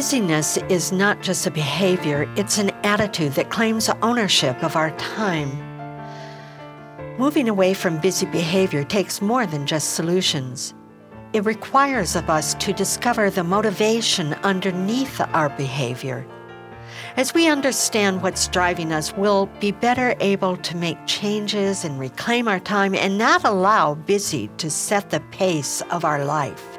Busyness is not just a behavior, it's an attitude that claims ownership of our time. Moving away from busy behavior takes more than just solutions. It requires of us to discover the motivation underneath our behavior. As we understand what's driving us, we'll be better able to make changes and reclaim our time and not allow busy to set the pace of our life.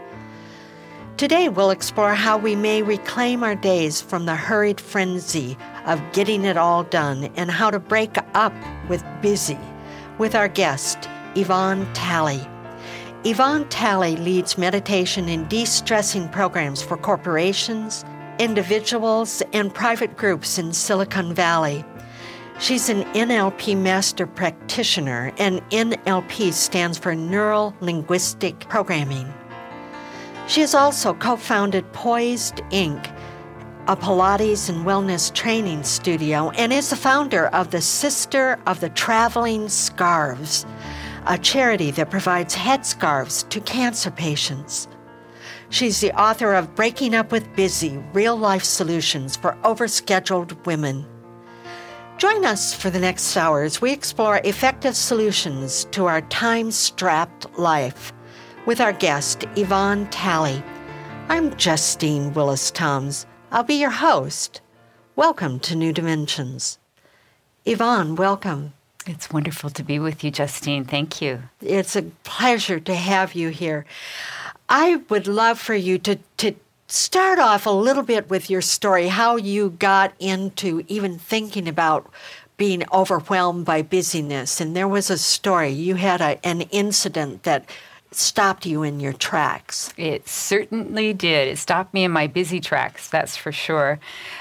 Today, we'll explore how we may reclaim our days from the hurried frenzy of getting it all done and how to break up with busy with our guest, Yvonne Tally. Yvonne Tally leads meditation and de stressing programs for corporations, individuals, and private groups in Silicon Valley. She's an NLP master practitioner, and NLP stands for Neural Linguistic Programming. She has also co founded Poised Inc., a Pilates and wellness training studio, and is the founder of the Sister of the Traveling Scarves, a charity that provides headscarves to cancer patients. She's the author of Breaking Up with Busy Real Life Solutions for Overscheduled Women. Join us for the next hour as we explore effective solutions to our time strapped life with our guest, Yvonne Tally. I'm Justine Willis Toms. I'll be your host. Welcome to New Dimensions. Yvonne, welcome. It's wonderful to be with you, Justine. Thank you. It's a pleasure to have you here. I would love for you to, to start off a little bit with your story, how you got into even thinking about being overwhelmed by busyness. And there was a story, you had a, an incident that stopped you in your tracks. It certainly did. It stopped me in my busy tracks, that's for sure.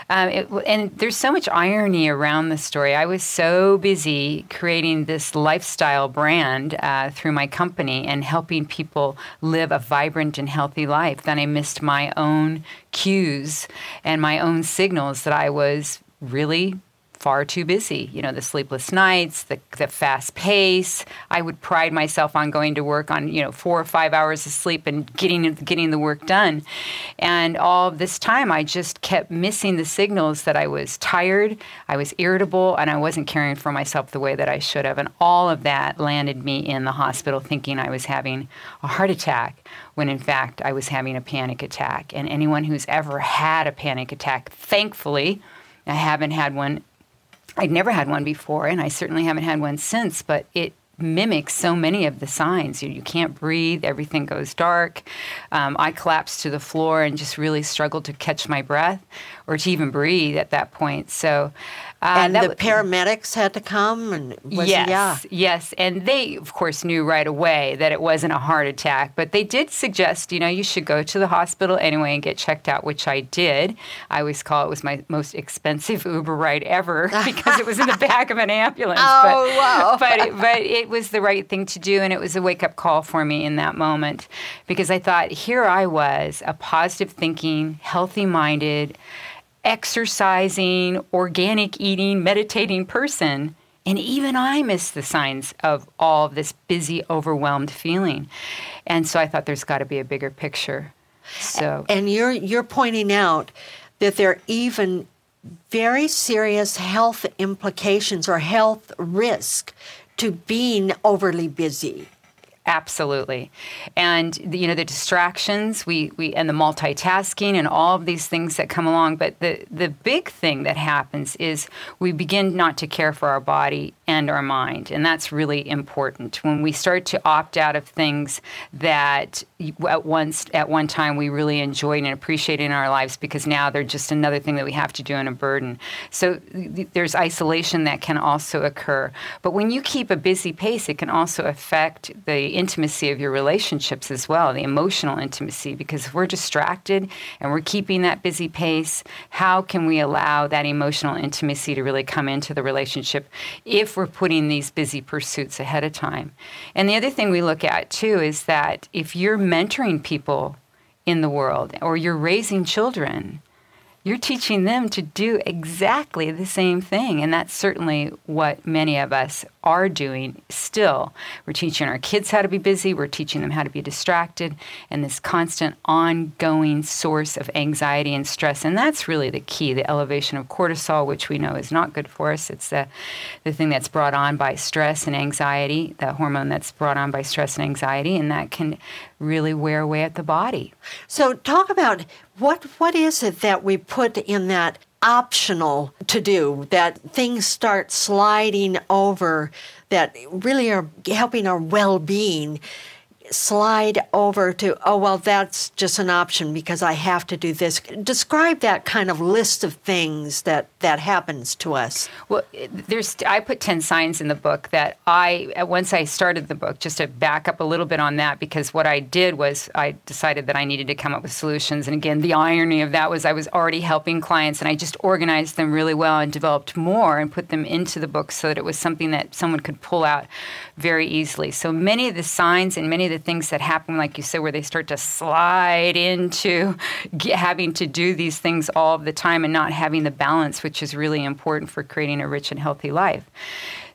Um, it, and there's so much irony around the story. I was so busy creating this lifestyle brand uh, through my company and helping people live a vibrant and healthy life that I missed my own cues and my own signals that I was really far too busy. You know, the sleepless nights, the, the fast pace. I would pride myself on going to work on, you know, four or five hours of sleep and getting getting the work done. And all this time, I just kept missing the signals that I was tired, I was irritable, and I wasn't caring for myself the way that I should have. And all of that landed me in the hospital thinking I was having a heart attack when in fact I was having a panic attack. And anyone who's ever had a panic attack, thankfully, I haven't had one I'd never had one before, and I certainly haven't had one since, but it mimics so many of the signs. You, you can't breathe, everything goes dark. Um, I collapsed to the floor and just really struggled to catch my breath or to even breathe at that point. So, uh, and the w- paramedics had to come, and yes, yeah. yes, and they of course knew right away that it wasn't a heart attack, but they did suggest, you know, you should go to the hospital anyway and get checked out, which I did. I always call it was my most expensive Uber ride ever because it was in the back of an ambulance. oh but, wow! but it, but it was the right thing to do, and it was a wake up call for me in that moment because I thought here I was, a positive thinking, healthy minded exercising, organic eating, meditating person. And even I miss the signs of all of this busy, overwhelmed feeling. And so I thought there's got to be a bigger picture. So And you're you're pointing out that there are even very serious health implications or health risk to being overly busy. Absolutely. And you know the distractions, we, we and the multitasking and all of these things that come along, but the the big thing that happens is we begin not to care for our body and our mind, and that's really important. When we start to opt out of things that at once at one time we really enjoyed and appreciated in our lives because now they're just another thing that we have to do and a burden. So th- there's isolation that can also occur. But when you keep a busy pace, it can also affect the intimacy of your relationships as well, the emotional intimacy, because if we're distracted and we're keeping that busy pace, how can we allow that emotional intimacy to really come into the relationship if we're putting these busy pursuits ahead of time? And the other thing we look at too is that if you're mentoring people in the world or you're raising children, you're teaching them to do exactly the same thing. And that's certainly what many of us are doing still. We're teaching our kids how to be busy, we're teaching them how to be distracted, and this constant ongoing source of anxiety and stress. And that's really the key the elevation of cortisol, which we know is not good for us. It's the, the thing that's brought on by stress and anxiety, the hormone that's brought on by stress and anxiety, and that can really wear away at the body. So, talk about what what is it that we put in that optional to do that things start sliding over that really are helping our well-being slide over to, oh, well, that's just an option because I have to do this. Describe that kind of list of things that, that happens to us. Well, there's, I put 10 signs in the book that I, once I started the book, just to back up a little bit on that, because what I did was I decided that I needed to come up with solutions. And again, the irony of that was I was already helping clients and I just organized them really well and developed more and put them into the book so that it was something that someone could pull out very easily. So many of the signs and many of the things that happen, like you said, where they start to slide into having to do these things all the time and not having the balance, which is really important for creating a rich and healthy life.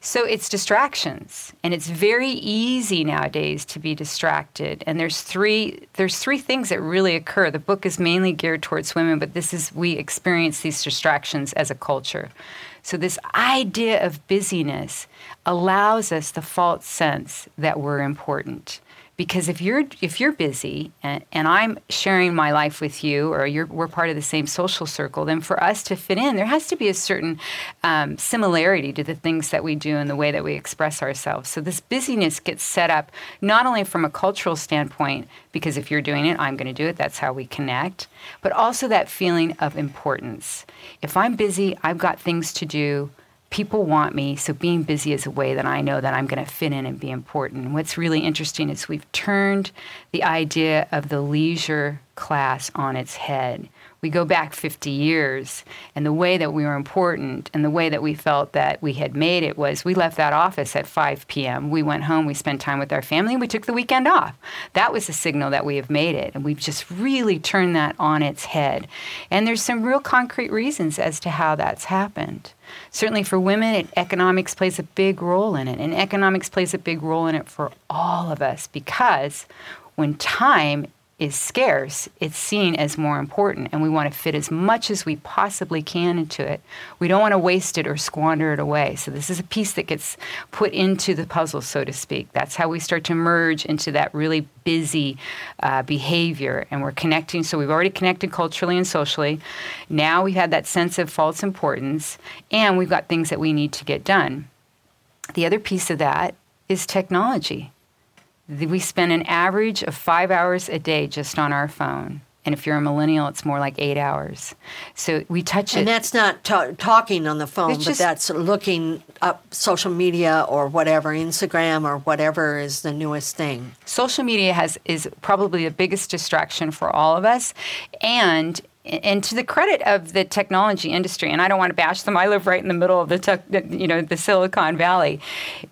So it's distractions, and it's very easy nowadays to be distracted. And there's three there's three things that really occur. The book is mainly geared towards women, but this is we experience these distractions as a culture. So this idea of busyness allows us the false sense that we're important because if you're if you're busy and, and I'm sharing my life with you or we're part of the same social circle, then for us to fit in, there has to be a certain um, similarity to the things that we do and the way that we express ourselves. So this busyness gets set up not only from a cultural standpoint, because if you're doing it, I'm going to do it. That's how we connect, but also that feeling of importance. If I'm busy, I've got things to do people want me, so being busy is a way that I know that I'm going to fit in and be important. what's really interesting is we've turned the idea of the leisure class on its head. We go back 50 years, and the way that we were important and the way that we felt that we had made it was we left that office at 5 p.m. We went home, we spent time with our family, we took the weekend off. That was a signal that we have made it, and we've just really turned that on its head. And there's some real concrete reasons as to how that's happened. Certainly for women, it, economics plays a big role in it, and economics plays a big role in it for all of us because when time is scarce, it's seen as more important, and we want to fit as much as we possibly can into it. We don't want to waste it or squander it away. So, this is a piece that gets put into the puzzle, so to speak. That's how we start to merge into that really busy uh, behavior, and we're connecting. So, we've already connected culturally and socially. Now we've had that sense of false importance, and we've got things that we need to get done. The other piece of that is technology we spend an average of five hours a day just on our phone. And if you're a millennial, it's more like eight hours. So we touch it. And that's not talking on the phone, it's but just, that's looking up social media or whatever, Instagram or whatever is the newest thing. Social media has is probably the biggest distraction for all of us. And and to the credit of the technology industry, and I don't want to bash them, I live right in the middle of the, tech, you know, the Silicon Valley.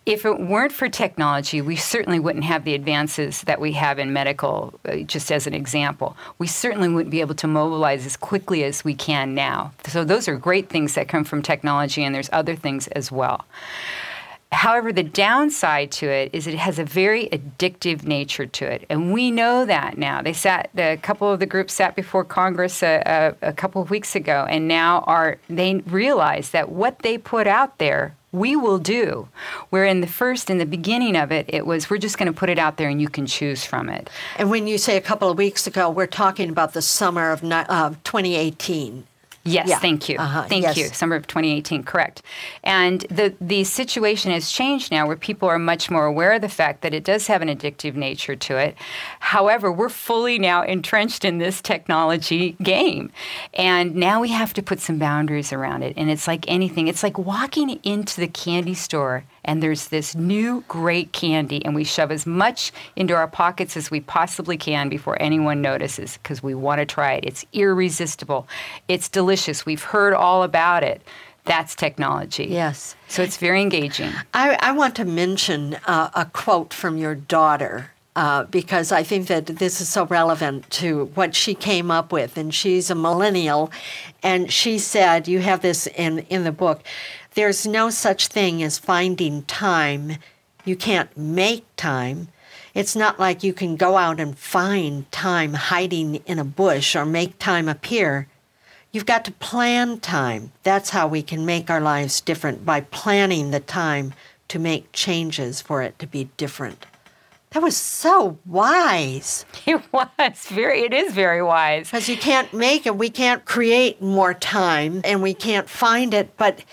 If it weren't for technology, we certainly wouldn't have the advances that we have in medical. Uh, just as an example, we certainly wouldn't be able to mobilize as quickly as we can now. So those are great things that come from technology, and there's other things as well. However, the downside to it is it has a very addictive nature to it, and we know that now. They sat a couple of the groups sat before Congress a, a, a couple of weeks ago, and now are they realize that what they put out there we will do. Where in the first, in the beginning of it, it was we're just going to put it out there and you can choose from it. And when you say a couple of weeks ago, we're talking about the summer of uh, 2018. Yes, Yeah. thank you. Uh-huh, Thank yes. you. Summer of 2018, correct. And the the situation has changed now where people are much more aware of the fact that it does have an addictive nature to it. However, we're fully now entrenched in this technology game. And now we have to put some boundaries around it. And it's like anything. It's like walking into the candy store and there's this new great candy and we shove as much into our pockets as we possibly can before anyone notices because we want to try it. It's irresistible. It's delicious. We've heard all about it. That's technology. Yes. So it's very engaging. I, I want to mention uh, a quote from your daughter uh, because I think that this is so relevant to what she came up with. And she's a millennial. And she said, You have this in, in the book there's no such thing as finding time. You can't make time. It's not like you can go out and find time hiding in a bush or make time appear. You've got to plan time. That's how we can make our lives different by planning the time to make changes for it to be different. That was so wise It was very, it is very wise. because you can't make it. We can't create more time and we can't find it, but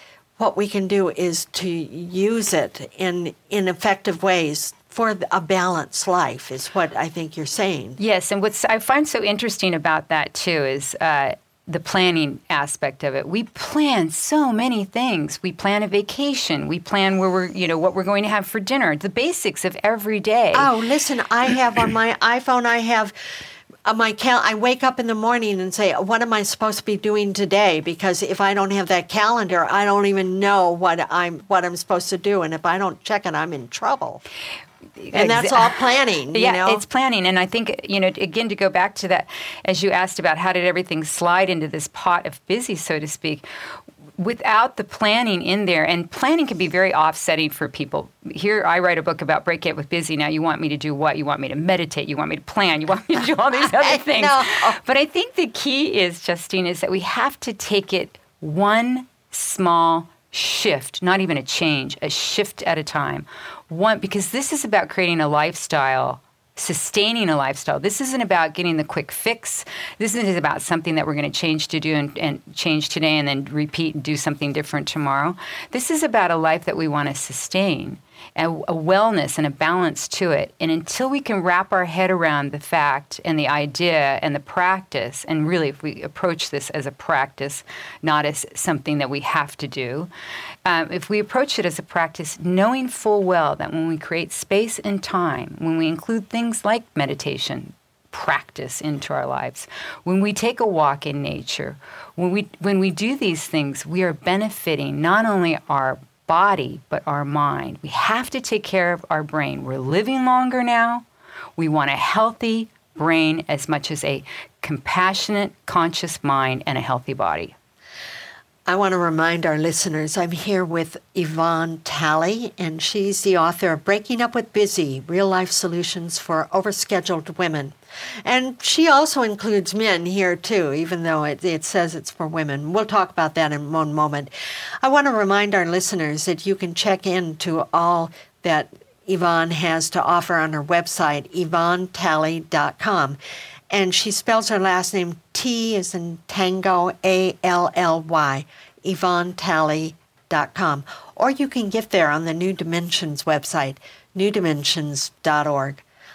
what we can do is to use it in, in effective ways for a balanced life, is what I think you're saying. Yes, and what's I find so interesting about that too is uh, the planning aspect of it. We plan so many things. We plan a vacation. We plan where we're, you know, what we're going to have for dinner. The basics of every day. Oh, listen, I have on my iPhone, I have my cal- I wake up in the morning and say, "What am I supposed to be doing today?" Because if I don't have that calendar, I don't even know what I'm what I'm supposed to do, and if I don't check it, I'm in trouble. And that's all planning, you yeah, know. it's planning, and I think you know again to go back to that, as you asked about how did everything slide into this pot of busy, so to speak. Without the planning in there, and planning can be very offsetting for people. Here, I write a book about break it with busy. Now, you want me to do what? You want me to meditate? You want me to plan? You want me to do all these other things? know. But I think the key is, Justine, is that we have to take it one small shift, not even a change, a shift at a time. One because this is about creating a lifestyle, sustaining a lifestyle. This isn't about getting the quick fix. This isn't about something that we're going to change to do and, and change today and then repeat and do something different tomorrow. This is about a life that we want to sustain. A, a wellness and a balance to it. And until we can wrap our head around the fact and the idea and the practice, and really if we approach this as a practice, not as something that we have to do, um, if we approach it as a practice, knowing full well that when we create space and time, when we include things like meditation, practice into our lives. When we take a walk in nature, when we when we do these things, we are benefiting not only our body but our mind. We have to take care of our brain. We're living longer now. We want a healthy brain as much as a compassionate, conscious mind and a healthy body. I want to remind our listeners I'm here with Yvonne Tally, and she's the author of Breaking Up with Busy Real Life Solutions for Overscheduled Women. And she also includes men here too, even though it, it says it's for women. We'll talk about that in one moment. I want to remind our listeners that you can check into all that Yvonne has to offer on her website, yvonnetally.com. And she spells her last name T as in Tango, A L L Y, yvonnetally.com. Or you can get there on the New Dimensions website, newdimensions.org.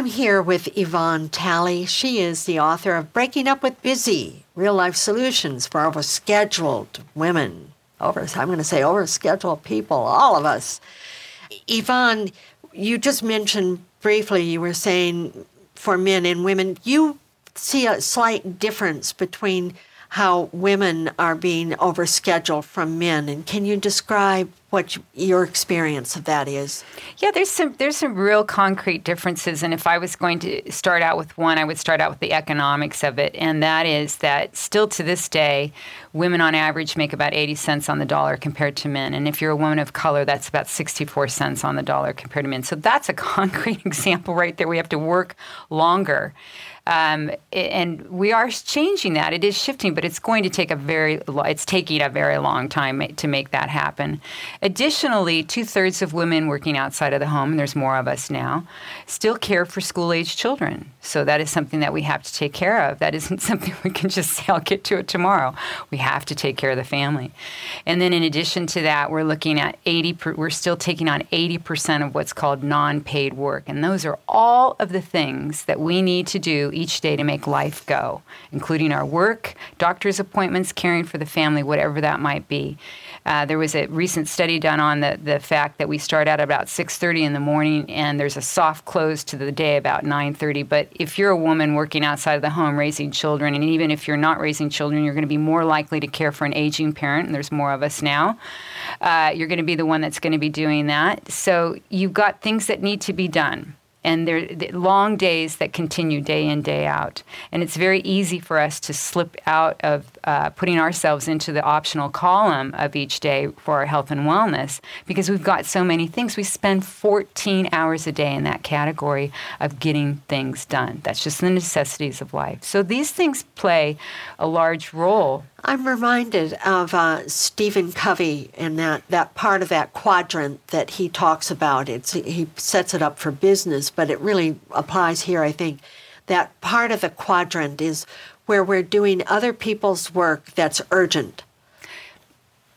I'm here with Yvonne Tally. She is the author of Breaking Up with Busy Real Life Solutions for Overscheduled Women. Over, I'm going to say overscheduled people, all of us. Yvonne, you just mentioned briefly, you were saying for men and women, you see a slight difference between how women are being overscheduled from men. And can you describe what your experience of that is? Yeah, there's some there's some real concrete differences. And if I was going to start out with one, I would start out with the economics of it, and that is that still to this day, women on average make about 80 cents on the dollar compared to men. And if you're a woman of color, that's about 64 cents on the dollar compared to men. So that's a concrete example right there. We have to work longer. Um, and we are changing that. It is shifting, but it's going to take a very, it's taking a very long time to make that happen. Additionally, two thirds of women working outside of the home, and there's more of us now, still care for school age children. So that is something that we have to take care of. That isn't something we can just say, I'll get to it tomorrow. We have to take care of the family. And then in addition to that, we're looking at 80, per, we're still taking on 80% of what's called non paid work. And those are all of the things that we need to do each day to make life go, including our work, doctor's appointments, caring for the family, whatever that might be. Uh, there was a recent study done on the, the fact that we start out about 6.30 in the morning and there's a soft close to the day about 9.30 but if you're a woman working outside of the home raising children and even if you're not raising children you're going to be more likely to care for an aging parent and there's more of us now. Uh, you're going to be the one that's going to be doing that. So you've got things that need to be done and they're long days that continue day in day out. And it's very easy for us to slip out of uh, putting ourselves into the optional column of each day for our health and wellness because we've got so many things. We spend 14 hours a day in that category of getting things done. That's just the necessities of life. So these things play a large role I'm reminded of uh, Stephen Covey and that, that part of that quadrant that he talks about. It's, he sets it up for business, but it really applies here, I think. That part of the quadrant is where we're doing other people's work that's urgent.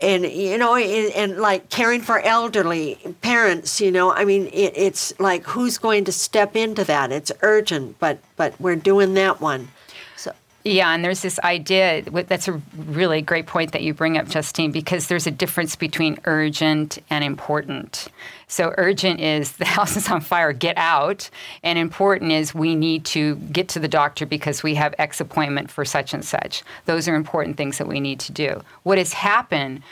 And, you know, and, and like caring for elderly parents, you know, I mean, it, it's like who's going to step into that? It's urgent, but, but we're doing that one. Yeah, and there's this idea that's a really great point that you bring up, Justine, because there's a difference between urgent and important. So, urgent is the house is on fire, get out. And important is we need to get to the doctor because we have X appointment for such and such. Those are important things that we need to do. What has happened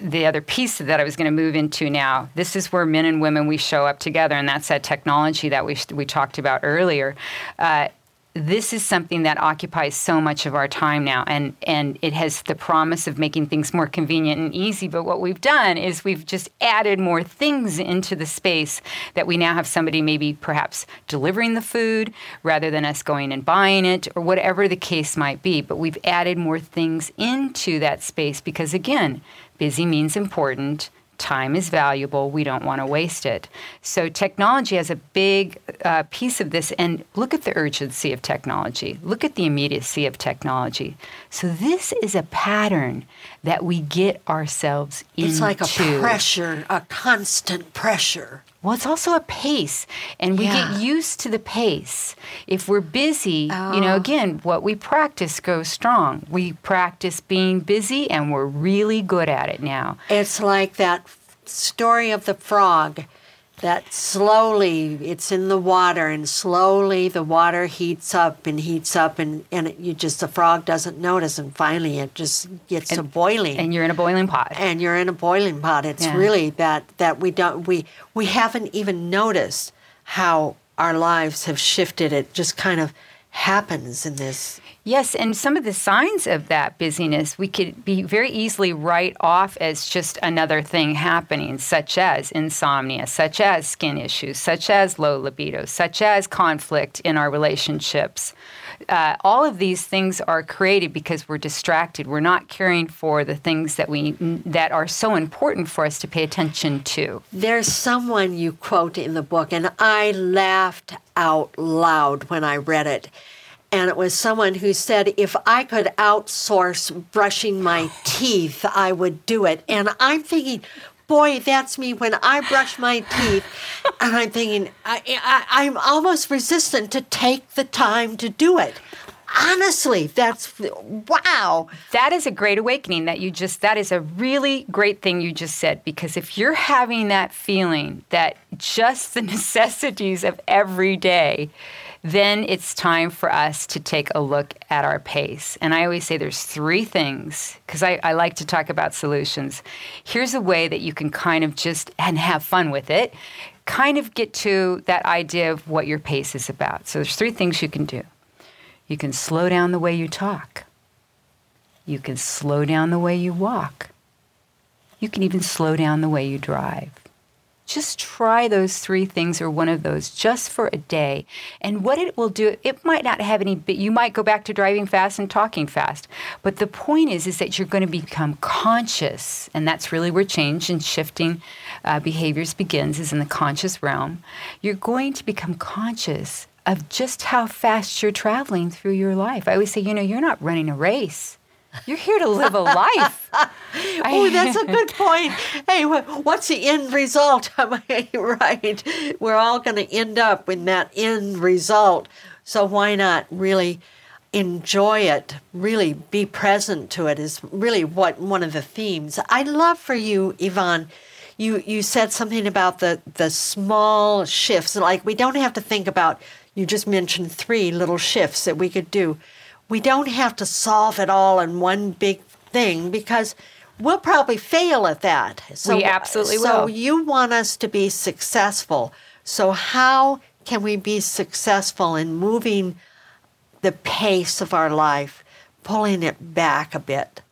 the other piece that I was going to move into now. This is where men and women we show up together, and that's that technology that we we talked about earlier. Uh, this is something that occupies so much of our time now and and it has the promise of making things more convenient and easy. But what we've done is we've just added more things into the space that we now have somebody maybe perhaps delivering the food rather than us going and buying it or whatever the case might be. But we've added more things into that space because again busy means important time is valuable. We don't want to waste it. So, technology has a big uh, piece of this. And look at the urgency of technology, look at the immediacy of technology. So, this is a pattern that we get ourselves into. It's like a pressure, a constant pressure. Well, it's also a pace, and we yeah. get used to the pace. If we're busy, oh. you know, oh. again, what we practice goes strong. We practice being busy, and we're really good at it now. It's like that story of the frog that slowly it's in the water and slowly the water heats up and heats up and, and it, you just the frog doesn't notice and finally it just gets and, to boiling. and you're in a boiling pot. And you're in a boiling pot. It's yeah. really that that we don't we we haven't even noticed how our lives have shifted. It just kind of happens in this Yes, and some of the signs of that busyness we could be very easily write off as just another thing happening, such as insomnia, such as skin issues, such as low libido, such as conflict in our relationships. Uh, all of these things are created because we're distracted. We're not caring for the things that we that are so important for us to pay attention to. There's someone you quote in the book, and I laughed out loud when I read it and it was someone who said if I could outsource brushing my teeth, I would do it. And I'm thinking, boy, that's me when I brush my teeth. and I'm thinking, I, I, I'm almost resistant to take the time to do it honestly that's wow that is a great awakening that you just that is a really great thing you just said because if you're having that feeling that just the necessities of every day then it's time for us to take a look at our pace. And I always say there's three things, because I, I, like to talk about solutions. Here's a way that you can kind of just and have fun with it, kind of get to that idea of what your pace is about. So there's three things you can do. You can slow down the way you talk. You can slow down the way you walk. You can even slow down the way you drive. Just try those three things or one of those just for a day. And what it will do, it might not have any, but you might go back to driving fast and talking fast. But the point is, is that you're going to become conscious. And that's really where change and shifting uh, behaviors begins, is in the conscious realm. You're going to become conscious of just how fast you're traveling through your life. I always say, you know, you're not running a race. You're here to live a life. oh, that's a good point. Hey, what's the end result? Am I right. We're all going to end up in that end result. So why not really enjoy it? Really be present to it is really what one of the themes. I'd love for you, Yvonne. You you said something about the the small shifts. Like we don't have to think about. You just mentioned three little shifts that we could do we don't have to solve it all in one big thing because we'll probably fail at that. So, we absolutely so will. So you want us to be successful. So how can we be successful in moving the pace of our life, pulling it back a bit?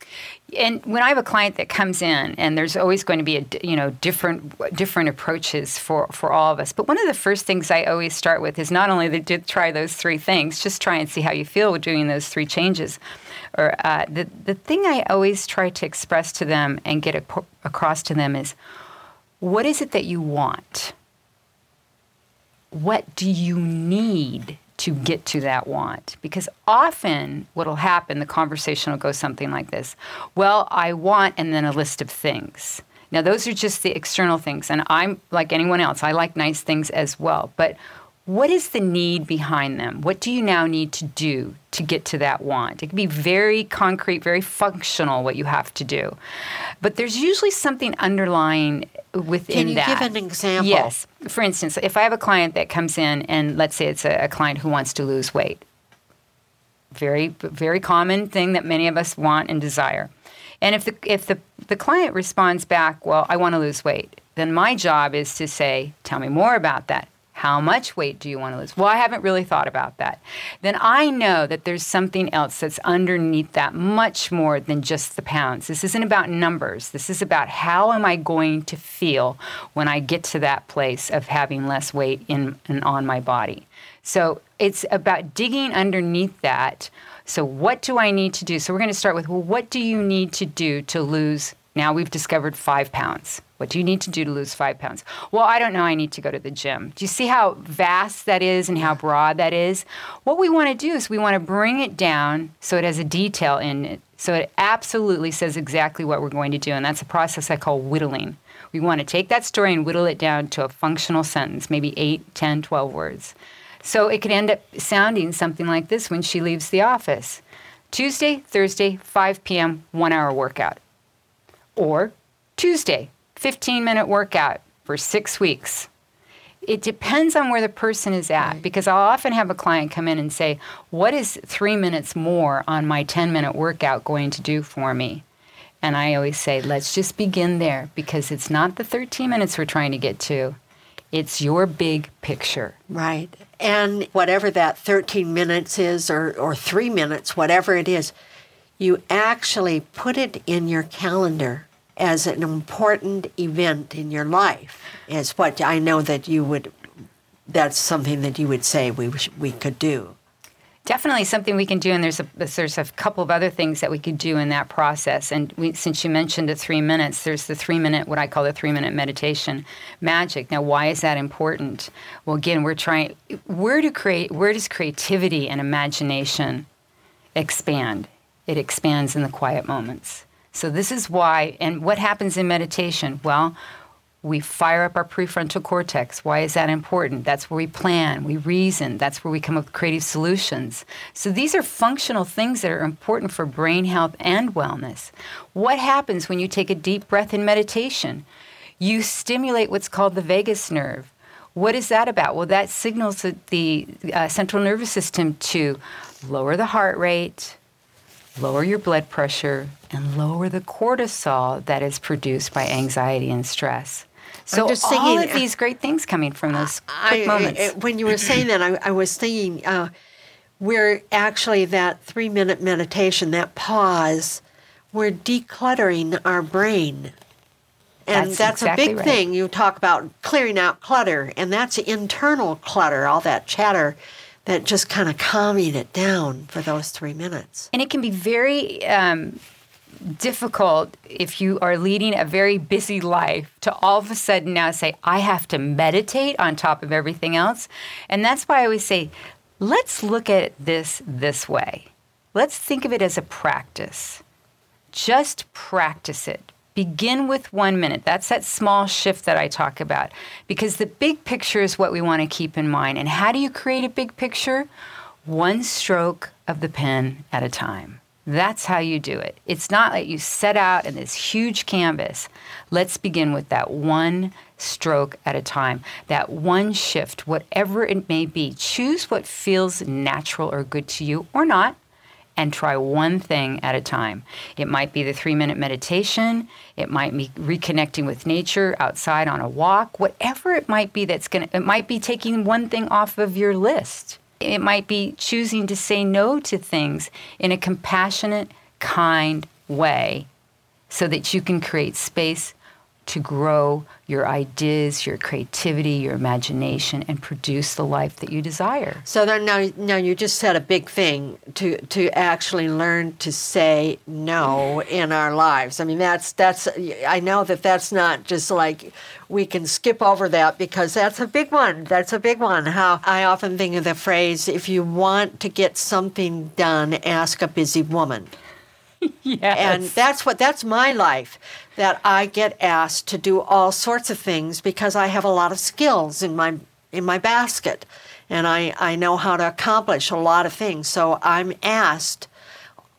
And when I have a client that comes in, and there's always going to be a you know different different approaches for for all of us. But one of the first things I always start with is not only to try those three things, just try and see how you feel with doing those three changes. Or uh, the the thing I always try to express to them and get across to them is, what is it that you want? What do you need to get to that want. Because often what'll happen, the conversation will go something like this Well, I want, and then a list of things. Now, those are just the external things. And I'm like anyone else, I like nice things as well. But what is the need behind them? What do you now need to do to get to that want? It can be very concrete, very functional what you have to do. But there's usually something underlying within Can you that. give an example? Yes. For instance, if I have a client that comes in and let's say it's a, a client who wants to lose weight, very very common thing that many of us want and desire. And if the if the, the client responds back, well, I want to lose weight, then my job is to say, tell me more about that. How much weight do you want to lose? Well, I haven't really thought about that. Then I know that there's something else that's underneath that much more than just the pounds. This isn't about numbers. This is about how am I going to feel when I get to that place of having less weight in and on my body. So it's about digging underneath that. So what do I need to do? So we're going to start with well, what do you need to do to lose? Now we've discovered five pounds. What do you need to do to lose five pounds? Well, I don't know. I need to go to the gym. Do you see how vast that is and how broad that is? What we want to do is we want to bring it down so it has a detail in it. So it absolutely says exactly what we're going to do. And that's a process I call whittling. We want to take that story and whittle it down to a functional sentence, maybe 8, 10, 12 words. So it could end up sounding something like this when she leaves the office Tuesday, Thursday, 5 p.m., one hour workout. Or Tuesday, 15 minute workout for six weeks. It depends on where the person is at right. because I'll often have a client come in and say, What is three minutes more on my 10 minute workout going to do for me? And I always say, Let's just begin there because it's not the 13 minutes we're trying to get to, it's your big picture. Right. And whatever that 13 minutes is or, or three minutes, whatever it is, you actually put it in your calendar as an important event in your life is what I know that you would that's something that you would say we we could do. Definitely something we can do and there's a there's a couple of other things that we could do in that process. And we, since you mentioned the three minutes there's the three minute what i call the three minute meditation magic. Now why is that important? Well again we're trying where do create where does creativity and imagination expand? It expands in the quiet moments So, this is why, and what happens in meditation? Well, we fire up our prefrontal cortex. Why is that important? That's where we plan, we reason, that's where we come up with creative solutions. So these are functional things that are important for brain health and wellness. What happens when you take a deep breath in meditation? You stimulate what's called the vagus nerve. What is that about? Well, that signals the uh, central nervous system to lower the heart rate, lower your blood pressure, and lower the cortisol that is produced by anxiety and stress. So all thinking, of these great things coming from those quick I, moments. I, when you were saying that, I, I was thinking uh, we're actually that three minute meditation, that pause, we're decluttering our brain. And that's, that's exactly a big right. thing. You talk about clearing out clutter, and that's internal clutter, all that chatter that just kind of calming it down for those three minutes. And it can be very um, difficult if you are leading a very busy life to all of a sudden now say, I have to meditate on top of everything else. And that's why I always say, let's look at this this way. Let's think of it as a practice. Just practice it. Begin with one minute. That's that small shift that I talk about. Because the big picture is what we want to keep in mind. And how do you create a big picture? One stroke of the pen at a time. That's how you do it. It's not like you set out in this huge canvas. Let's begin with that one stroke at a time, that one shift, whatever it may be. Choose what feels natural or good to you or not, and try one thing at a time. It might be the three minute meditation, it might be reconnecting with nature outside on a walk, whatever it might be that's gonna, it might be taking one thing off of your list. It might be choosing to say no to things in a compassionate, kind way so that you can create space to grow your ideas, your creativity, your imagination, and produce the life that you desire. So then now, now you just said a big thing to to actually learn to say no in our lives. I mean, that's that's. I know that that's not just like we can skip over that because that's a big one. That's a big one. How I often think of the phrase, "If you want to get something done, ask a busy woman." yes. And that's what that's my life that I get asked to do all sorts of things because I have a lot of skills in my in my basket and I, I know how to accomplish a lot of things. So I'm asked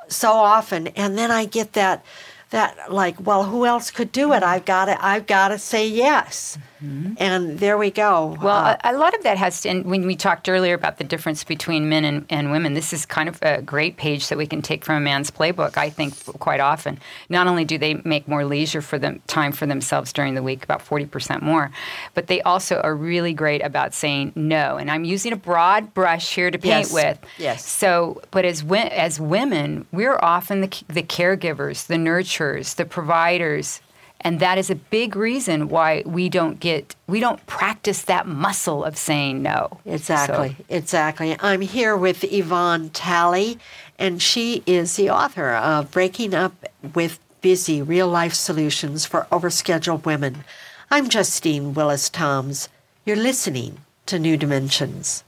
so often and then I get that that like, well, who else could do it? I've got to, I've got to say yes. Mm-hmm. And there we go. Well, uh, a, a, lot of that has to, and when we talked earlier about the difference between men and, and women, this is kind of a great page that we can take from a man's playbook, I think, quite often. Not only do they make more leisure for them, time for themselves during the week, about 40% more, but they also are really great about saying no. And I'm using a broad brush here to paint yes. with. Yes. So, but as, as women, we're often the, the caregivers, the nurturers, the providers, and that is a big reason why we don't get we don't practice that muscle of saying no. Exactly so. exactly. I'm here with yvonne tally and she is the author of breaking up with busy real life solutions for overscheduled women. I'm justine willis toms you're listening to new dimensions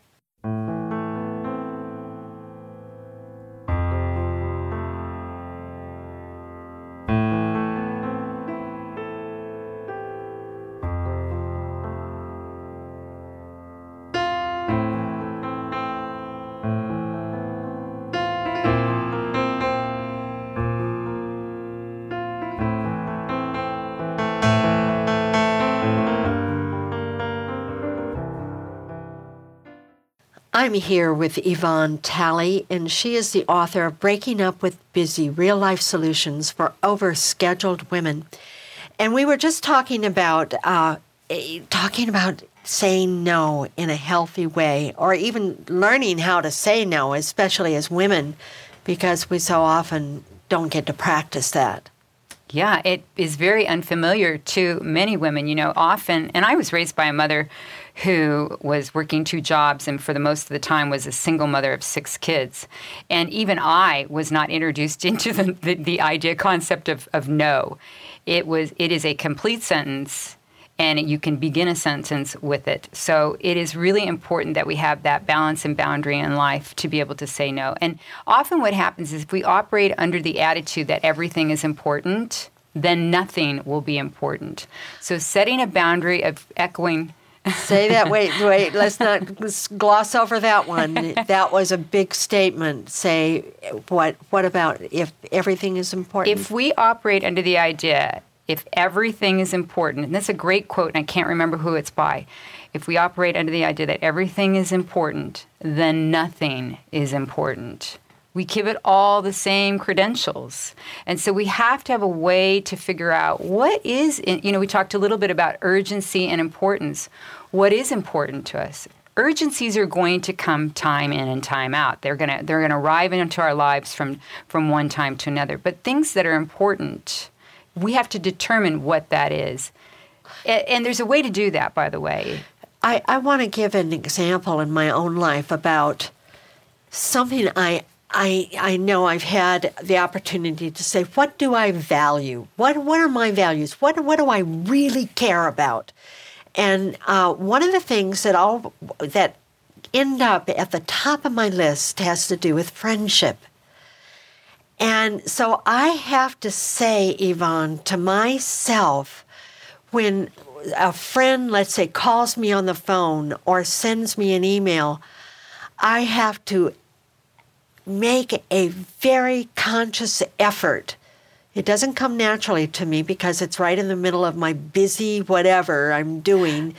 I'm here with Yvonne Tally, and she is the author of Breaking Up with Busy Real Life Solutions for Overscheduled Women. And we were just talking about uh, talking about saying no in a healthy way, or even learning how to say no, especially as women, because we so often don't get to practice that. Yeah, it is very unfamiliar to many women. You know, often, and I was raised by a mother who was working two jobs and for the most of the time was a single mother of six kids. And even I was not introduced into the, the, the idea concept of, of no. It was it is a complete sentence and you can begin a sentence with it. So it is really important that we have that balance and boundary in life to be able to say no. And often what happens is if we operate under the attitude that everything is important, then nothing will be important. So setting a boundary of echoing Say that. Wait, wait. Let's not gloss over that one. That was a big statement. Say what? What about if everything is important? If we operate under the idea if everything is important, and that's a great quote, and I can't remember who it's by. If we operate under the idea that everything is important, then nothing is important. We give it all the same credentials. And so we have to have a way to figure out what is, you know, we talked a little bit about urgency and importance. What is important to us? Urgencies are going to come time in and time out. They're going to they're going to arrive into our lives from from one time to another. But things that are important, we have to determine what that is. And, and there's a way to do that, by the way. I, I want to give an example in my own life about something I I, I know I've had the opportunity to say, what do I value? What, what are my values? What, what do I really care about? And uh, one of the things that all that end up at the top of my list has to do with friendship. And so I have to say, Yvonne, to myself, when a friend, let's say, calls me on the phone or sends me an email, I have to make a very conscious effort. It doesn't come naturally to me because it's right in the middle of my busy whatever I'm doing.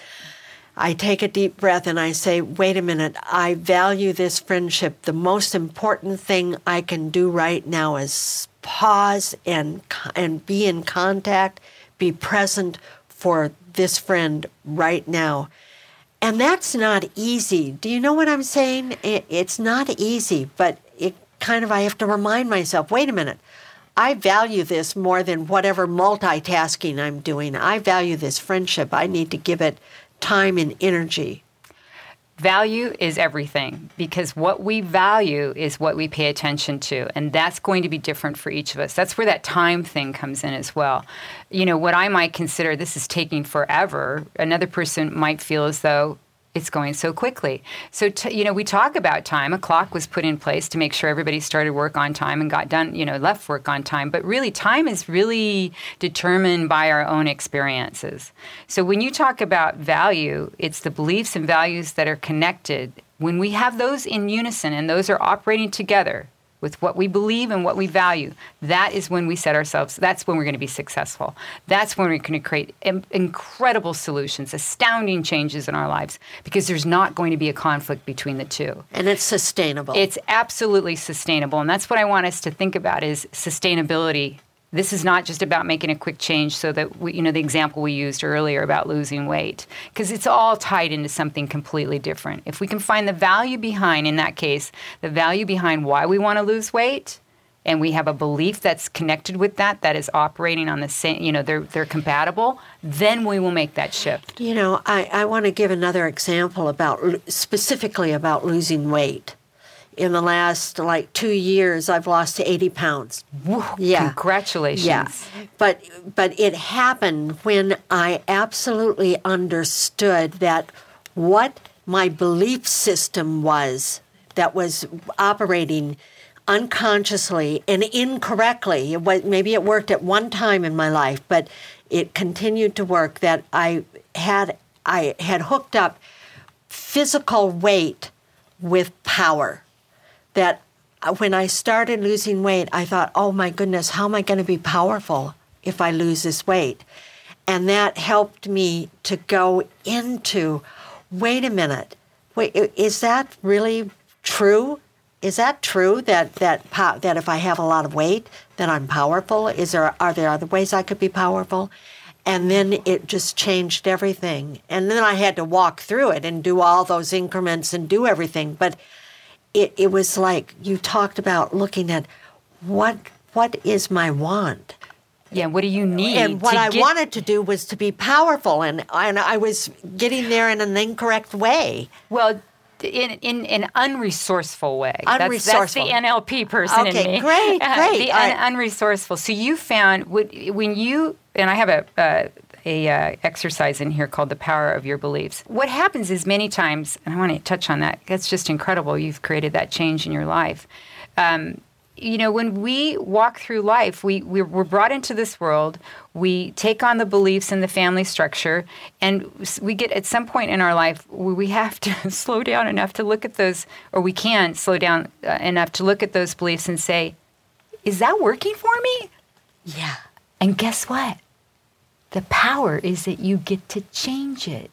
I take a deep breath and I say, wait a minute, I value this friendship. The most important thing I can do right now is pause and, and be in contact, be present for this friend right now. And that's not easy. Do you know what I'm saying? It, it's not easy, but kind of, I have to remind myself wait a minute. I value this more than whatever multitasking I'm doing. I value this friendship. I need to give it time and energy. Value is everything because what we value is what we pay attention to. And that's going to be different for each of us. That's where that time thing comes in as well. You know, what I might consider this is taking forever, another person might feel as though it's going so quickly. So, t- you know, we talk about time. A clock was put in place to make sure everybody started work on time and got done, you know, left work on time. But really, time is really determined by our own experiences. So, when you talk about value, it's the beliefs and values that are connected. When we have those in unison and those are operating together, with what we believe and what we value, that is when we set ourselves, that's when we're going to be successful. That's when we're going to create Im- incredible solutions, astounding changes in our lives, because there's not going to be a conflict between the two. And it's sustainable. It's absolutely sustainable. And that's what I want us to think about is sustainability this is not just about making a quick change so that we, you know the example we used earlier about losing weight because it's all tied into something completely different. If we can find the value behind in that case the value behind why we want to lose weight and we have a belief that's connected with that that is operating on the same you know they're they're compatible then we will make that shift. You know i, I want to give another example about specifically about losing weight in the last like two years i've lost 80 pounds. Woo, yeah. congratulations. Yeah. But but it happened when i absolutely understood that what my belief system was that was operating unconsciously and incorrectly it was, maybe it worked at one time in my life but it continued to work that i had i had hooked up physical weight with power that uh, when I started losing weight, I thought, oh my goodness, how am I going to be powerful if I lose this weight? And that helped me to go into wait a minute, wait, is that really true? Is that true that that that if I have a lot of weight, that I'm powerful? Is there are there other ways I could be powerful? And then it just changed everything. And then I had to walk through it and do all those increments and do everything. But it, it was like you talked about looking at what what is my want yeah what do you need and what i get... wanted to do was to be powerful and and i was getting there in an incorrect way well in in an unresourceful way. Unresourceful. That's, that's the NLP person okay, in me. great, great. the un, unresourceful. So you found when you and I have a, a a uh, exercise in here called the power of your beliefs. What happens is many times, and I want to touch on that. That's just incredible. You've created that change in your life. Um, you know, when we walk through life, we, we're, we're, brought into this world, we take on the beliefs in the family structure, and we get at some point in our life, we have to slow down enough to look at those, or we can slow down uh, enough to look at those beliefs and say, is that working for me? Yeah. And guess what? The power is that you get to change it.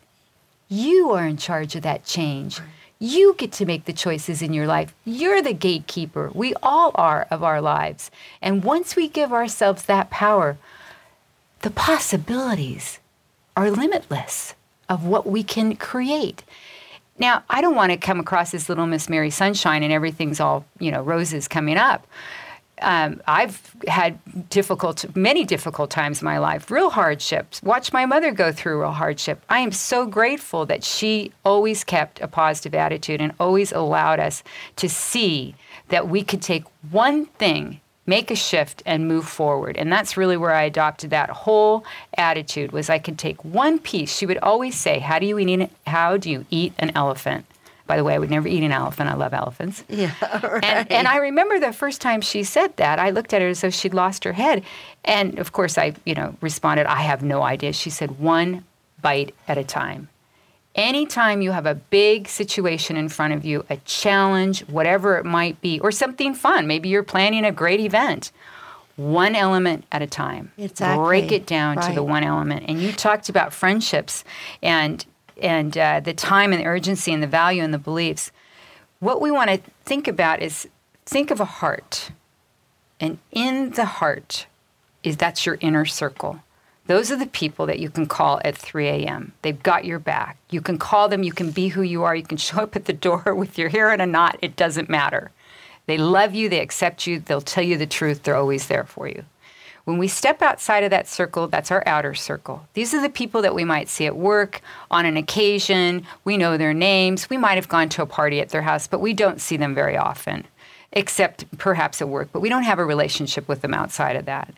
You are in charge of that change. You get to make the choices in your life. You're the gatekeeper. We all are of our lives. And once we give ourselves that power, the possibilities are limitless of what we can create. Now, I don't want to come across as little Miss Mary Sunshine and everything's all, you know, roses coming up um, I've had difficult, many difficult times in my life, real hardships. Watch my mother go through real hardship. I am so grateful that she always kept a positive attitude and always allowed us to see that we could take one thing make a shift and move forward and that's really where i adopted that whole attitude was i could take one piece she would always say how do you eat how do you eat an elephant by the way, I would never eat an elephant. I love elephants. Yeah, right. And, and I remember the first time she said that, I looked at her as though she'd lost her head. And of course, I, you know, responded, I have no idea. She said, one bite at a time. Anytime you have a big situation in front of you, a challenge, whatever it might be, or something fun, maybe you're planning a great event, one element at a time. Exactly. Break it down right. to the one element. And you talked about friendships and and uh, the time and the urgency and the value and the beliefs. What we want to think about is think of a heart. And in the heart is that's your inner circle. Those are the people that you can call at 3 a.m. They've got your back. You can call them, you can be who you are, you can show up at the door with your hair in a knot, it doesn't matter. They love you, they accept you, they'll tell you the truth, they're always there for you. When we step outside of that circle, that's our outer circle. These are the people that we might see at work on an occasion. We know their names. We might have gone to a party at their house, but we don't see them very often, except perhaps at work. But we don't have a relationship with them outside of that.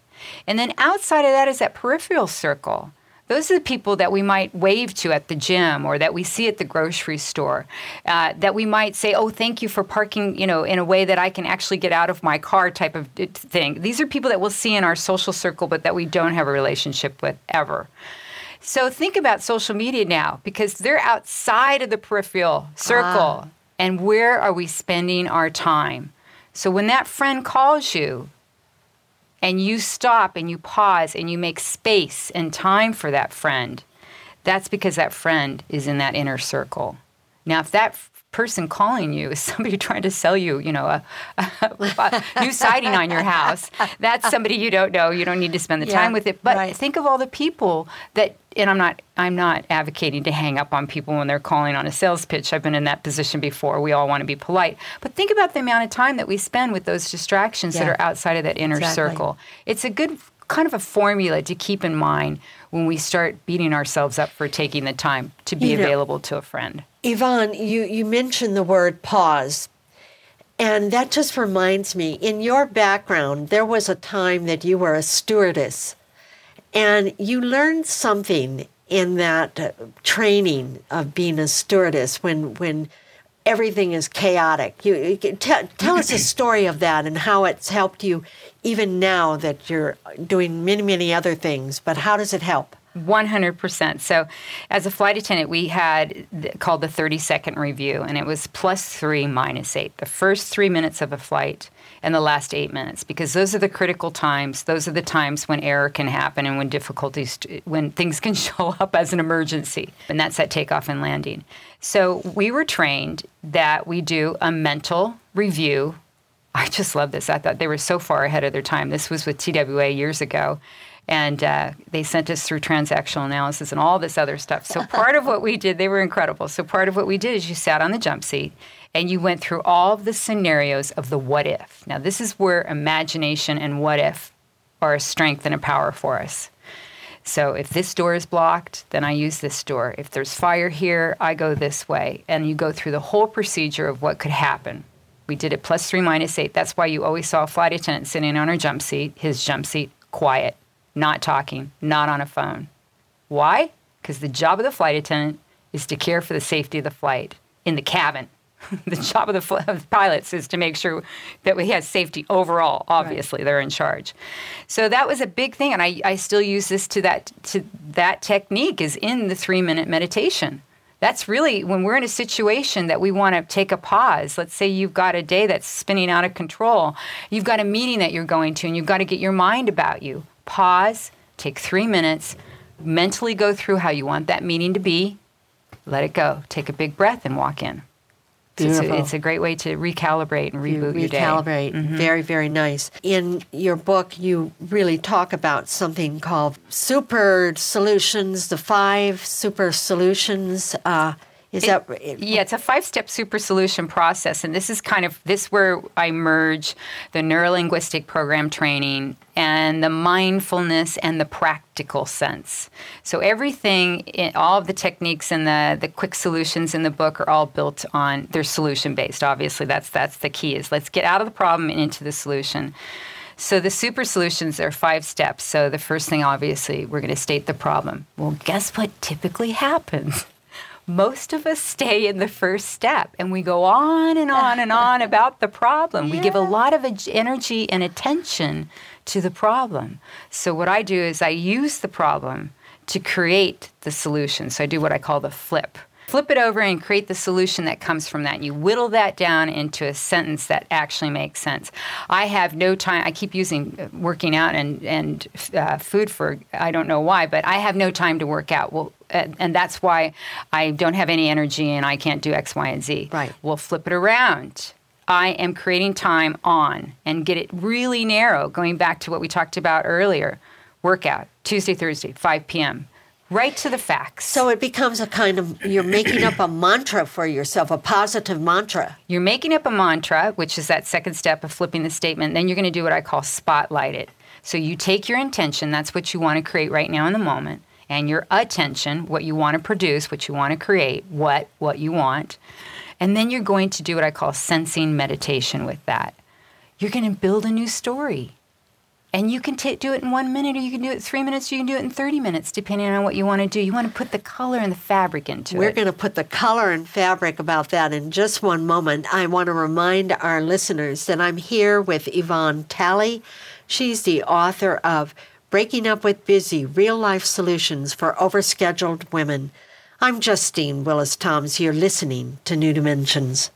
And then outside of that is that peripheral circle. Those are the people that we might wave to at the gym or that we see at the grocery store. Uh, that we might say, "Oh, thank you for parking," you know, in a way that I can actually get out of my car, type of thing. These are people that we'll see in our social circle, but that we don't have a relationship with ever. So think about social media now because they're outside of the peripheral circle. Ah. And where are we spending our time? So when that friend calls you, and you stop and you pause and you make space and time for that friend, that's because that friend is in that inner circle. Now, if that person calling you is somebody trying to sell you, you know, a, a, a new siding on your house. That's somebody you don't know. You don't need to spend the yeah, time with it. But right. think of all the people that and I'm not I'm not advocating to hang up on people when they're calling on a sales pitch. I've been in that position before. We all want to be polite. But think about the amount of time that we spend with those distractions yeah. that are outside of that inner exactly. circle. It's a good kind of a formula to keep in mind when we start beating ourselves up for taking the time to be you know, available to a friend. Yvonne, you, you mentioned the word pause. And that just reminds me in your background, there was a time that you were a stewardess and you learned something in that uh, training of being a stewardess when, when everything is chaotic. You, you t- tell us a story of that and how it's helped you even now that you're doing many, many other things. But how does it help? 100%. So, as a flight attendant, we had th- called the 30 second review, and it was plus three, minus eight. The first three minutes of a flight and the last eight minutes, because those are the critical times. Those are the times when error can happen and when difficulties, when things can show up as an emergency. And that's at takeoff and landing. So, we were trained that we do a mental review. I just love this. I thought they were so far ahead of their time. This was with TWA years ago and uh, they sent us through transactional analysis and all this other stuff. So part of what we did, they were incredible. So part of what we did is you sat on the jump seat and you went through all of the scenarios of the what if. Now this is where imagination and what if are a strength and a power for us. So if this door is blocked, then I use this door. If there's fire here, I go this way. And you go through the whole procedure of what could happen. We did it plus three, minus eight. That's why you always saw a flight attendant sitting on her jump seat, his jump seat, quiet not talking, not on a phone. Why? Because the job of the flight attendant is to care for the safety of the flight in the cabin. the job of the, of the, pilots is to make sure that we have safety overall. Obviously, right. they're in charge. So that was a big thing, and I, I still use this to that to that technique is in the three minute meditation that's really when we're in a situation that we want to take a pause. Let's say you've got a day that's spinning out of control. You've got a meeting that you're going to, and you've got to get your mind about you. Pause, take three minutes, mentally go through how you want that meeting to be, let it go. Take a big breath and walk in. It's a, it's a, great way to recalibrate and reboot you your day. Recalibrate. Mm-hmm. Very, very nice. In your book, you really talk about something called super solutions, the five super solutions. Uh, is it, that yeah? It's a five-step super solution process, and this is kind of this where I merge the neurolinguistic program training and the mindfulness and the practical sense. So everything, eh, all of the techniques and the the quick solutions in the book are all built on they're solution based. Obviously, that's that's the key. Is let's get out of the problem and into the solution. So the super solutions are five steps. So the first thing, obviously, we're going to state the problem. Well, guess what typically happens? Most of us stay in the first step and we go on and on and on about the problem. Yeah. We give a lot of energy and attention to the problem. So, what I do is I use the problem to create the solution. So, I do what I call the flip flip it over and create the solution that comes from that. And you whittle that down into a sentence that actually makes sense. I have no time. I keep using uh, working out and and uh, food for I don't know why, but I have no time to work out. Well, and that's why I don't have any energy and I can't do X, Y, and Z. Right. We'll flip it around. I am creating time on and get it really narrow, going back to what we talked about earlier. Workout, Tuesday, Thursday, 5 p.m right to the facts. So it becomes a kind of you're making up a mantra for yourself, a positive mantra. You're making up a mantra, which is that second step of flipping the statement. Then you're going to do what I call spotlight it. So you take your intention, that's what you want to create right now in the moment, and your attention, what you want to produce, what you want to create, what what you want. And then you're going to do what I call sensing meditation with that. You're going to build a new story. And you can t- do it in one minute, or you can do it three minutes, or you can do it in 30 minutes, depending on what you want to do. You want to put the color and the fabric into We're it. We're going to put the color and fabric about that in just one moment. I want to remind our listeners that I'm here with Yvonne Tally. She's the author of Breaking Up with Busy Real Life Solutions for Overscheduled Women. I'm Justine Willis Toms. You're listening to New Dimensions.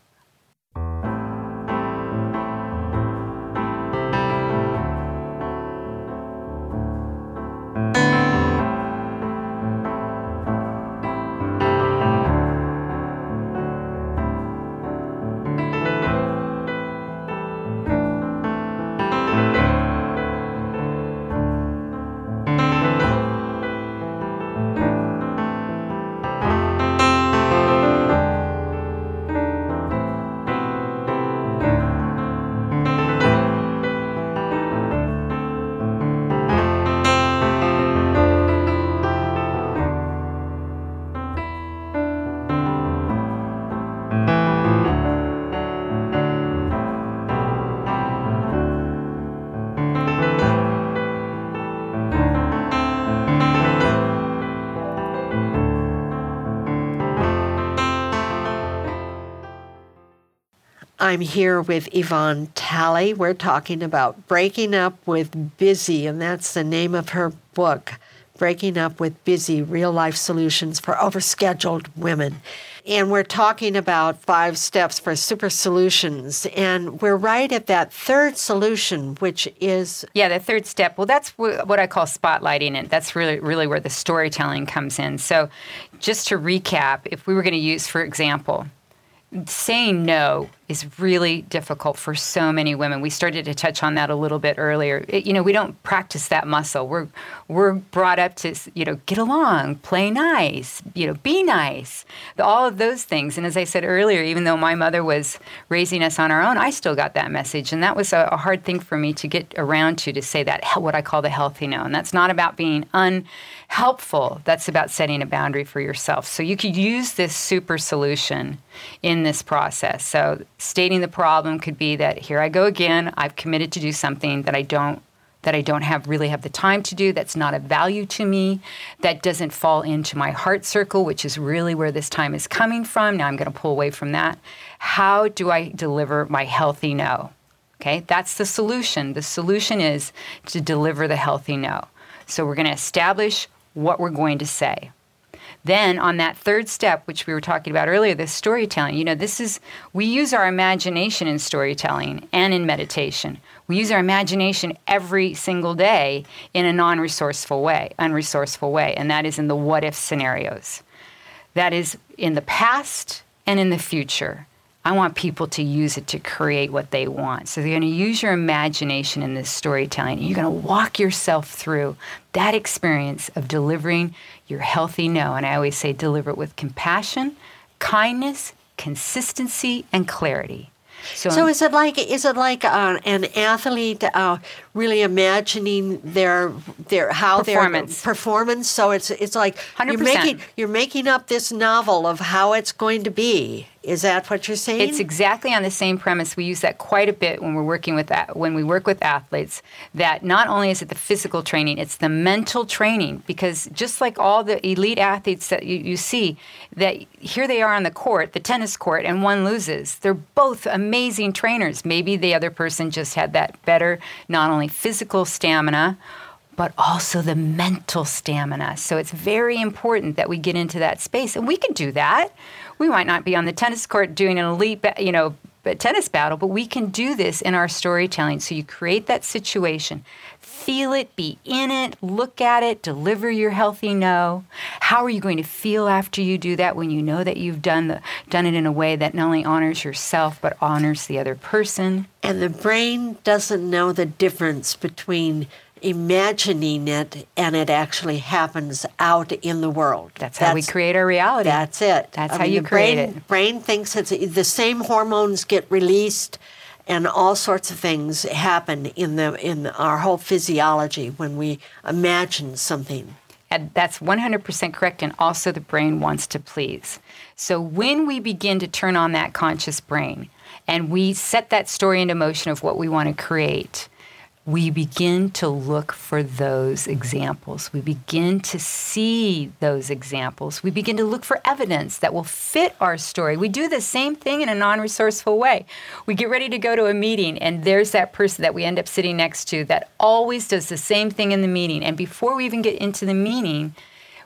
I'm here with Yvonne Tally. We're talking about Breaking Up with Busy, and that's the name of her book, Breaking Up with Busy Real Life Solutions for Overscheduled Women. And we're talking about five steps for super solutions. And we're right at that third solution, which is. Yeah, the third step. Well, that's what I call spotlighting it. That's really, really where the storytelling comes in. So, just to recap, if we were going to use, for example, saying no is really difficult for so many women. We started to touch on that a little bit earlier. It, you know, we don't practice that muscle. We're we're brought up to you know get along, play nice, you know, be nice, all of those things. And as I said earlier, even though my mother was raising us on our own, I still got that message, and that was a, a hard thing for me to get around to to say that what I call the healthy no. And that's not about being unhelpful. That's about setting a boundary for yourself. So you could use this super solution in this process. So stating the problem could be that here I go again, I've committed to do something that I don't that I don't have really have the time to do, that's not of value to me, that doesn't fall into my heart circle, which is really where this time is coming from. Now I'm going to pull away from that. How do I deliver my healthy no? Okay, that's the solution. The solution is to deliver the healthy no. So we're going to establish what we're going to say. Then on that third step, which we were talking about earlier, the storytelling, you know, this is, we use our imagination in storytelling and in meditation. We use our imagination every single day in a non resourceful way, unresourceful way, and that is in the what if scenarios. That is in the past and in the future. I want people to use it to create what they want. So they're going to use your imagination in this storytelling. You're going to walk yourself through that experience of delivering your healthy no. And I always say deliver it with compassion, kindness, consistency, and clarity. So, so is it like is it like uh, an athlete uh, really imagining their their how performance. their performance? So it's it's like you are making you're making up this novel of how it's going to be. Is that what you're saying? It's exactly on the same premise. We use that quite a bit when we're working with that, when we work with athletes. That not only is it the physical training, it's the mental training. Because just like all the elite athletes that you, you see, that here they are on the court, the tennis court, and one loses. They're both amazing trainers. Maybe the other person just had that better, not only physical stamina but also the mental stamina. So it's very important that we get into that space. And we can do that we might not be on the tennis court doing an elite, you know, tennis battle, but we can do this in our storytelling. So you create that situation, feel it, be in it, look at it, deliver your healthy no. How are you going to feel after you do that when you know that you've done the done it in a way that not only honors yourself but honors the other person? And the brain doesn't know the difference between imagining it and it actually happens out in the world. That's how we create our reality. That's it. That's I how mean, you create brain, it. Brain thinks it's the same hormones get released and all sorts of things happen in the in our whole physiology when we imagine something. And that's 100% correct and also the brain wants to please. So when we begin to turn on that conscious brain and we set that story into motion of what we want to create, we begin to look for those examples. We begin to see those examples. We begin to look for evidence that will fit our story. We do the same thing in a non resourceful way. We get ready to go to a meeting, and there's that person that we end up sitting next to that always does the same thing in the meeting. And before we even get into the meeting,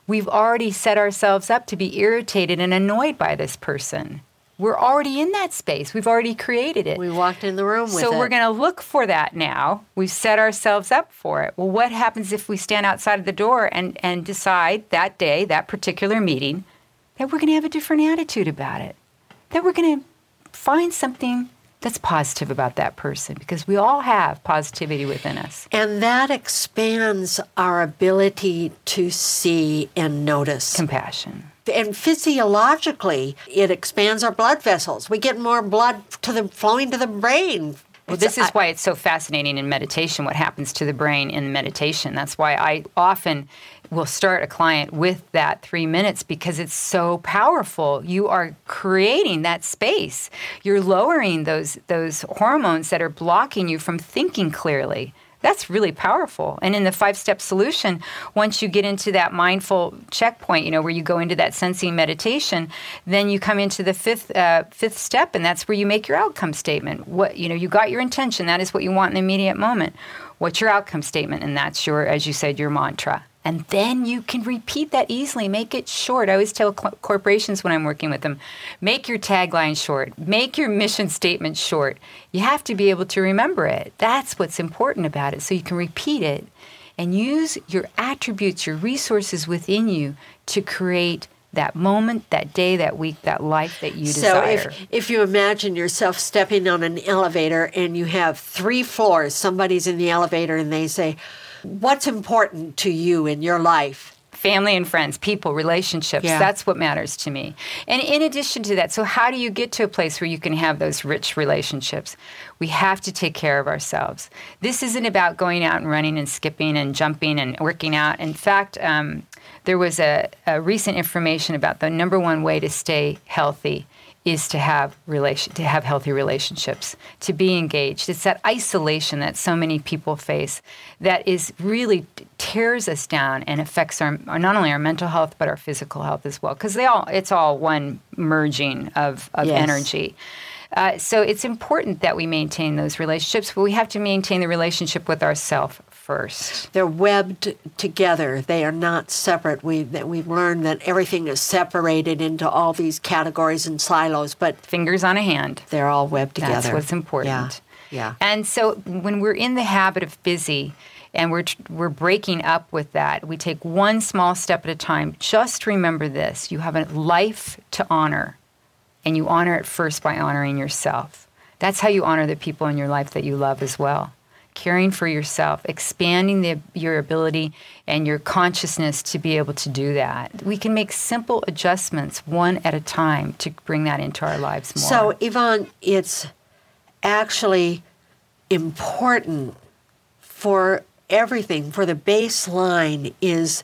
we've already set ourselves up to be irritated and annoyed by this person we're already in that space. We've already created it. We walked in the room with so it. we're going to look for that now. We've set ourselves up for it. Well, what happens if we stand outside of the door and, and decide that day, that particular meeting, that we're going to have a different attitude about it? That we're going to find something that's positive about that person because we all have positivity within us. And that expands our ability to see and notice. Compassion and physiologically, it expands our blood vessels. We get more blood to the flowing to the brain. Well, this is why it's so fascinating in meditation what happens to the brain in meditation. That's why I often will start a client with that three minutes because it's so powerful. You are creating that space. You're lowering those those hormones that are blocking you from thinking clearly. That's really powerful. And in the five step solution, once you get into that mindful checkpoint, you know, where you go into that sensing meditation, then you come into the fifth uh, fifth step, and that's where you make your outcome statement. What you know, you got your intention. That is what you want in the immediate moment. What's your outcome statement? And that's your, as you said, your mantra. And then you can repeat that easily. Make it short. I always tell corporations when I'm working with them make your tagline short, make your mission statement short. You have to be able to remember it. That's what's important about it. So you can repeat it and use your attributes, your resources within you to create that moment, that day, that week, that life that you desire. So if, if you imagine yourself stepping on an elevator and you have three floors, somebody's in the elevator and they say, What's important to you in your life? family and friends, people, relationships. Yeah. That's what matters to me. And in addition to that, so how do you get to a place where you can have those rich relationships? We have to take care of ourselves. This isn't about going out and running and skipping and jumping and working out. In fact, um, there was a, a recent information about the number one way to stay healthy is to have relation to have healthy relationships, to be engaged. It's that isolation that so many people face that is really tears us down and affects our not only our mental health but our physical health as well because they all it's all one merging of, of Yes. energy. Uh, so it's important that we maintain those relationships, but we have to maintain the relationship with ourselves first. They're webbed together. They are not separate. We that we've learned that everything is separated into all these categories and silos, but Fingers on a hand. they're all webbed together. That's what's important. Yeah. Yeah. And so when we're in the habit of busy and we're we're breaking up with that, we take one small step at a time. Just remember this, you have a life to honor and you honor it first by honoring yourself. That's how you honor the people in your life that you love as well. Caring for yourself, expanding the, your ability and your consciousness to be able to do that. We can make simple adjustments one at a time to bring that into our lives more. So, Yvonne, it's actually important for everything, for the baseline is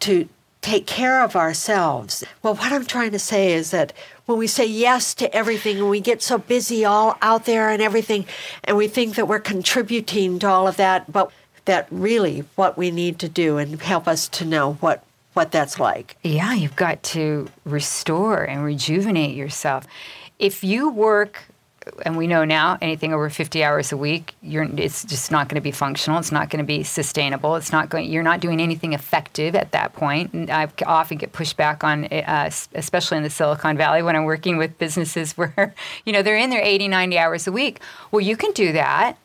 to take care of ourselves. Well, what I'm trying to say is that when we say yes to everything and we get so busy all out there and everything, and we think that we're contributing to all of that, but that really what we need to do and help us to know what what that's like. Yeah, you've got to restore and rejuvenate yourself. If you work, and we know now anything over 50 hours a week, it's just not going to be functional. It's not going to be sustainable. It's not going. You're not doing anything effective at that point. And I often get pushed back on, uh, especially in the Silicon Valley, when I'm working with businesses where, you know, they're in there 80, 90 hours a week. Well, you can do that.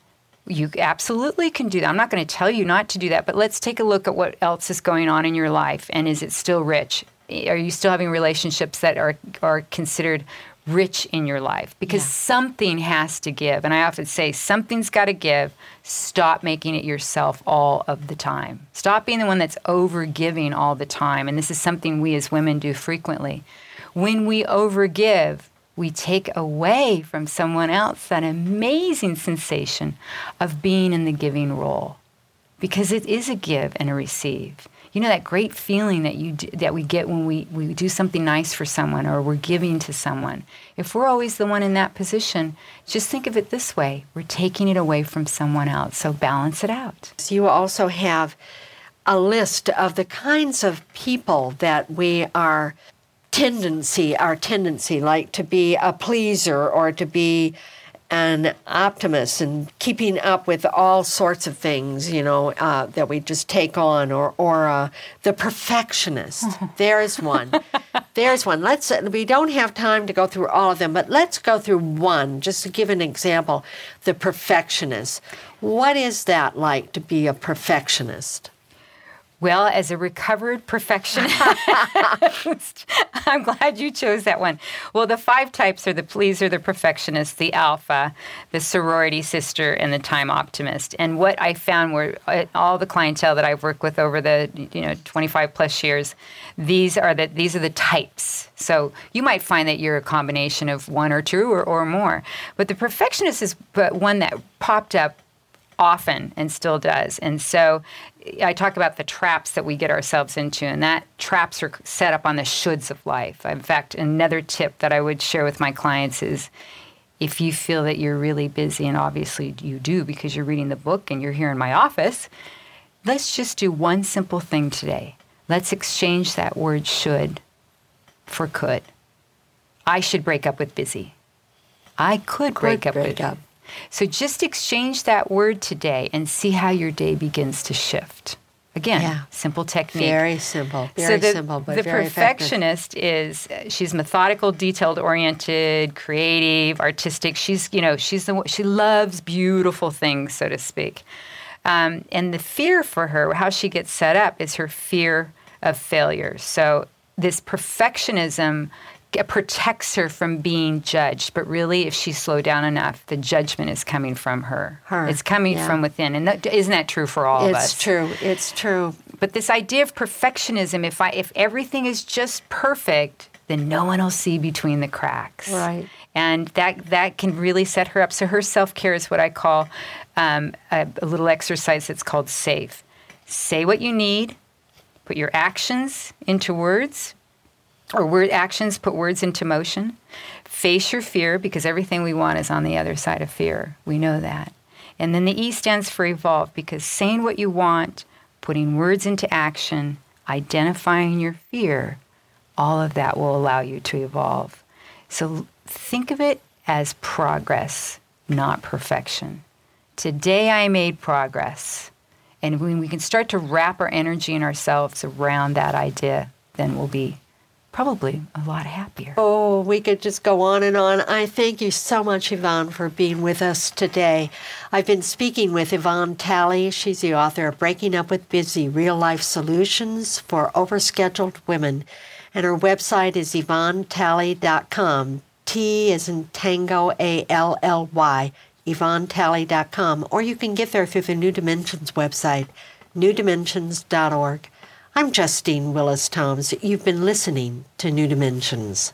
You absolutely can do that. I'm not going to tell you not to do that, but let's take a look at what else is going on in your life and is it still rich? Are you still having relationships that are are considered rich in your life? Because Yeah. something has to give. And I often say something's got to give. Stop making it yourself all of the time. Stop being the one that's over giving all the time. And this is something we as women do frequently. When we overgive, we take away from someone else that amazing sensation of being in the giving role because it is a give and a receive. You know that great feeling that you that we get when we, we do something nice for someone or we're giving to someone. If we're always the one in that position, just think of it this way: we're taking it away from someone else. So balance it out. So you also have a list of the kinds of people that we are tendency, our tendency, like to be a pleaser or to be an optimist and keeping up with all sorts of things, you know, uh, that we just take on, or or uh, the perfectionist. There's one. There's one. Let's. We don't have time to go through all of them, but let's go through one just to give an example. The perfectionist. What is that like to be a perfectionist? Well, as a recovered perfectionist, I'm glad you chose that one. Well, the five types are the pleaser, the perfectionist, the alpha, the sorority sister, and the time optimist. And what I found were uh, all the clientele that I've worked with over the you know 25 plus years, these are the these are the types. So you might find that you're a combination of one or two or, or more. But the perfectionist is but one that popped up often and still does. And so I talk about the traps that we get ourselves into, and that traps are set up on the shoulds of life. In fact, another tip that I would share with my clients is if you feel that you're really busy, and obviously you do because you're reading the book and you're here in my office, let's just do one simple thing today. Let's exchange that word should for could. I should break up with busy. I could break up break with up. So just exchange that word today and see how your day begins to shift. Again, Yeah. simple technique. Very simple. Very so the, simple, but the very effective. perfectionist is uh, she's methodical, detailed oriented, creative, artistic. She's you know she's the she loves beautiful things, so to speak. Um, and the fear for her, how she gets set up, is her fear of failure. So this perfectionism g- protects her from being judged, but really, if she slowed down enough, the judgment is coming from her. Her, It's coming yeah. from within, and that, isn't that true for all of us? It's true. It's true. But this idea of perfectionism, if I if everything is just perfect, then no one will see between the cracks. Right. And that that can really set her up. So her self care is what I call um, a, a little exercise that's called SAFE. Say what you need, put your actions into words, or word actions put words into motion. Face your fear because everything we want is on the other side of fear. We know that. And then the E stands for evolve because saying what you want, putting words into action, identifying your fear, all of that will allow you to evolve. So think of it as progress, not perfection. Today I made progress. And when we can start to wrap our energy and ourselves around that idea, then we'll be probably a lot happier. Oh, we could just go on and on. I thank you so much, Yvonne, for being with us today. I've been speaking with Yvonne Tally. She's the author of Breaking Up with Busy Real Life Solutions for Overscheduled Women. And her website is yvonnetally.com. T is in Tango, A L L Y, yvonnetally.com. Or you can get there through the New Dimensions website, newdimensions.org. I'm Justine Willis Toms. You've been listening to New Dimensions.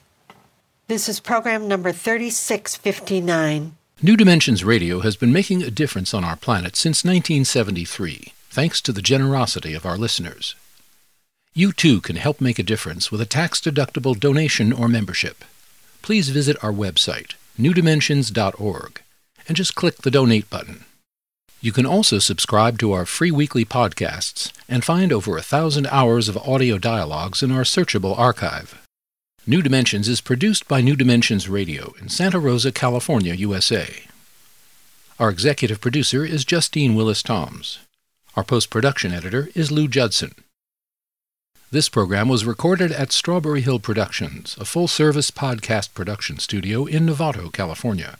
This is program number 3659. New Dimensions Radio has been making a difference on our planet since 1973, thanks to the generosity of our listeners. You too can help make a difference with a tax deductible donation or membership. Please visit our website, newdimensions.org, and just click the donate button. You can also subscribe to our free weekly podcasts and find over a thousand hours of audio dialogues in our searchable archive. New Dimensions is produced by New Dimensions Radio in Santa Rosa, California, USA. Our executive producer is Justine Willis Toms. Our post production editor is Lou Judson. This program was recorded at Strawberry Hill Productions, a full service podcast production studio in Novato, California.